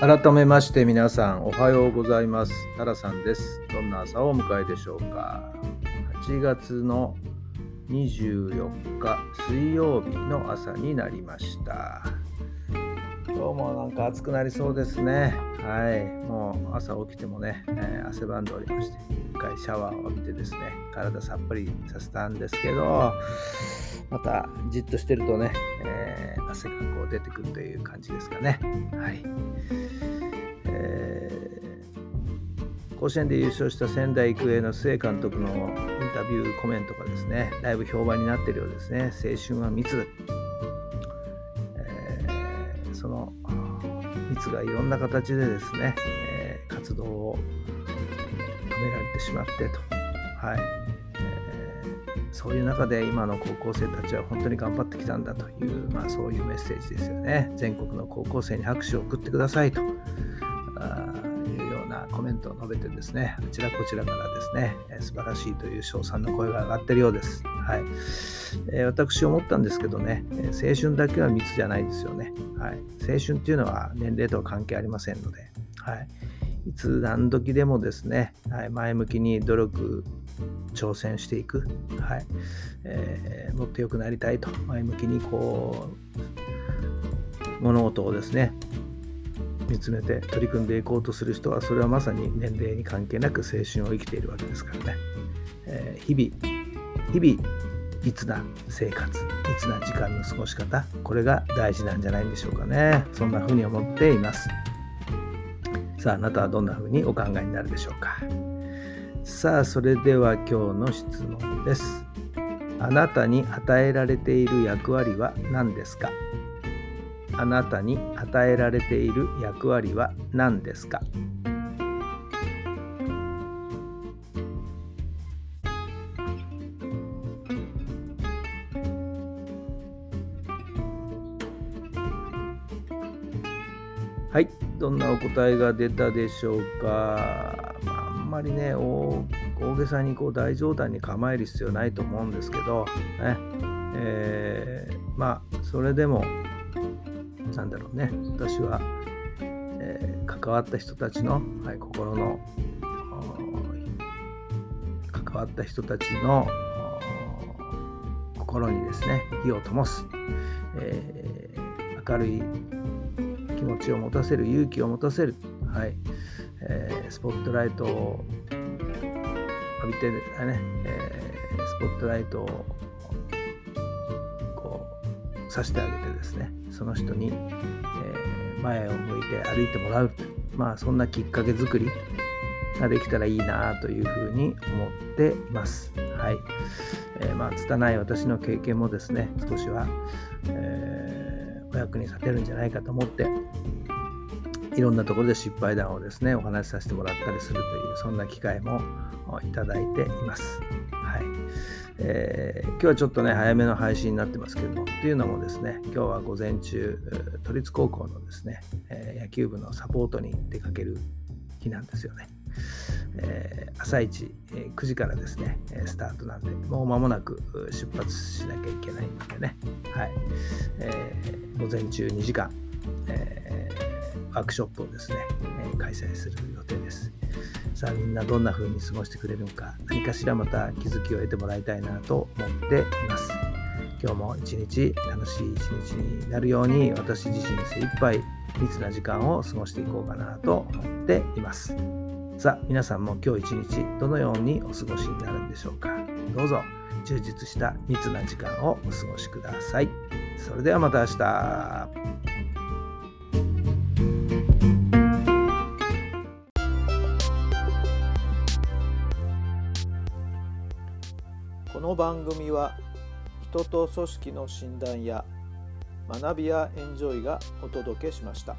改めまして皆さんおはようございます。タラさんです。どんな朝をお迎えでしょうか。8月の24日水曜日の朝になりました。今日もなんか暑くなりそうですね。はい。もう朝起きてもね、えー、汗ばんでおりまして一回シャワーを浴びてですね体さっぱりさせたんですけどまたじっとしてるとね、えー、汗がこう出てくるという感じですかね。はい。甲子園で優勝した仙台育英の須江監督のインタビューコメントがですねだいぶ評判になっているようですね。青春は密、その密がいろんな形でですね、えー、活動を止められてしまってと。はい、えー、そういう中で今の高校生たちは本当に頑張ってきたんだという、まあ、そういうメッセージですよね。全国の高校生に拍手を送ってくださいと。いうようなコメントを述べてですね、あちらこちらからですね、素晴らしいという称賛の声が上がってるようです。はい。えー、私思ったんですけどね、え青春だけは密じゃないですよね。はい、青春っていうのは年齢とは関係ありませんので、はい、いつ何時でもですね、はい、前向きに努力挑戦していく、はい。えー、もっと良くなりたいと前向きにこう物事をですね見つめて取り組んでいこうとする人はそれはまさに年齢に関係なく青春を生きているわけですからね、えー、日々日々密な生活密な時間の過ごし方これが大事なんじゃないんでしょうかね。そんな風に思っています。さああなたはどんな風にお考えになるでしょうか。さあそれでは今日の質問です。あなたに与えられている役割は何ですか？あなたに与えられている役割は何ですか？はい、どんなお答えが出たでしょうか。まあ、あんまりね、大げさにこう大冗談に構える必要ないと思うんですけど、ね。えー、まあ、それでもなんだろうね。私は、えー、関わった人たちの、はい、心の関わった人たちの心にですね火を灯す、えー、明るい気持ちを持たせる勇気を持たせる、はい。えー、スポットライトを浴びてね、えー、スポットライトをこうさせてあげてですね。その人に、えー、前を向いて歩いてもらう。まあそんなきっかけ作りができたらいいなというふうに思っています。はい。えー、まあ、拙い私の経験もですね、少しは、えー、お役に立てるんじゃないかと思って、いろんなところで失敗談をですね、お話しさせてもらったりするという、そんな機会もいただいています。はい。えー、今日はちょっとね、早めの配信になってますけども、というのもですね、今日は午前中、都立高校のですね、えー、野球部のサポートに出かける日なんですよね。えー、朝一、え、9時からですね、スタートなんで、もう間もなく出発しなきゃいけないのでね、はい。えー、午前中2時間、えー、ワークショップをですね、え、開催する予定です。さあみんなどんな風に過ごしてくれるのか何かしらまた気づきを得てもらいたいなと思っています。今日も一日楽しい一日になるように私自身精一杯密な時間を過ごしていこうかなと思っています。さあ皆さんも今日一日どのようにお過ごしになるんでしょうか？どうぞ充実した密な時間をお過ごしください。それではまた明日。この番組は人と組織の診断や学びやエンジョイがお届けしました。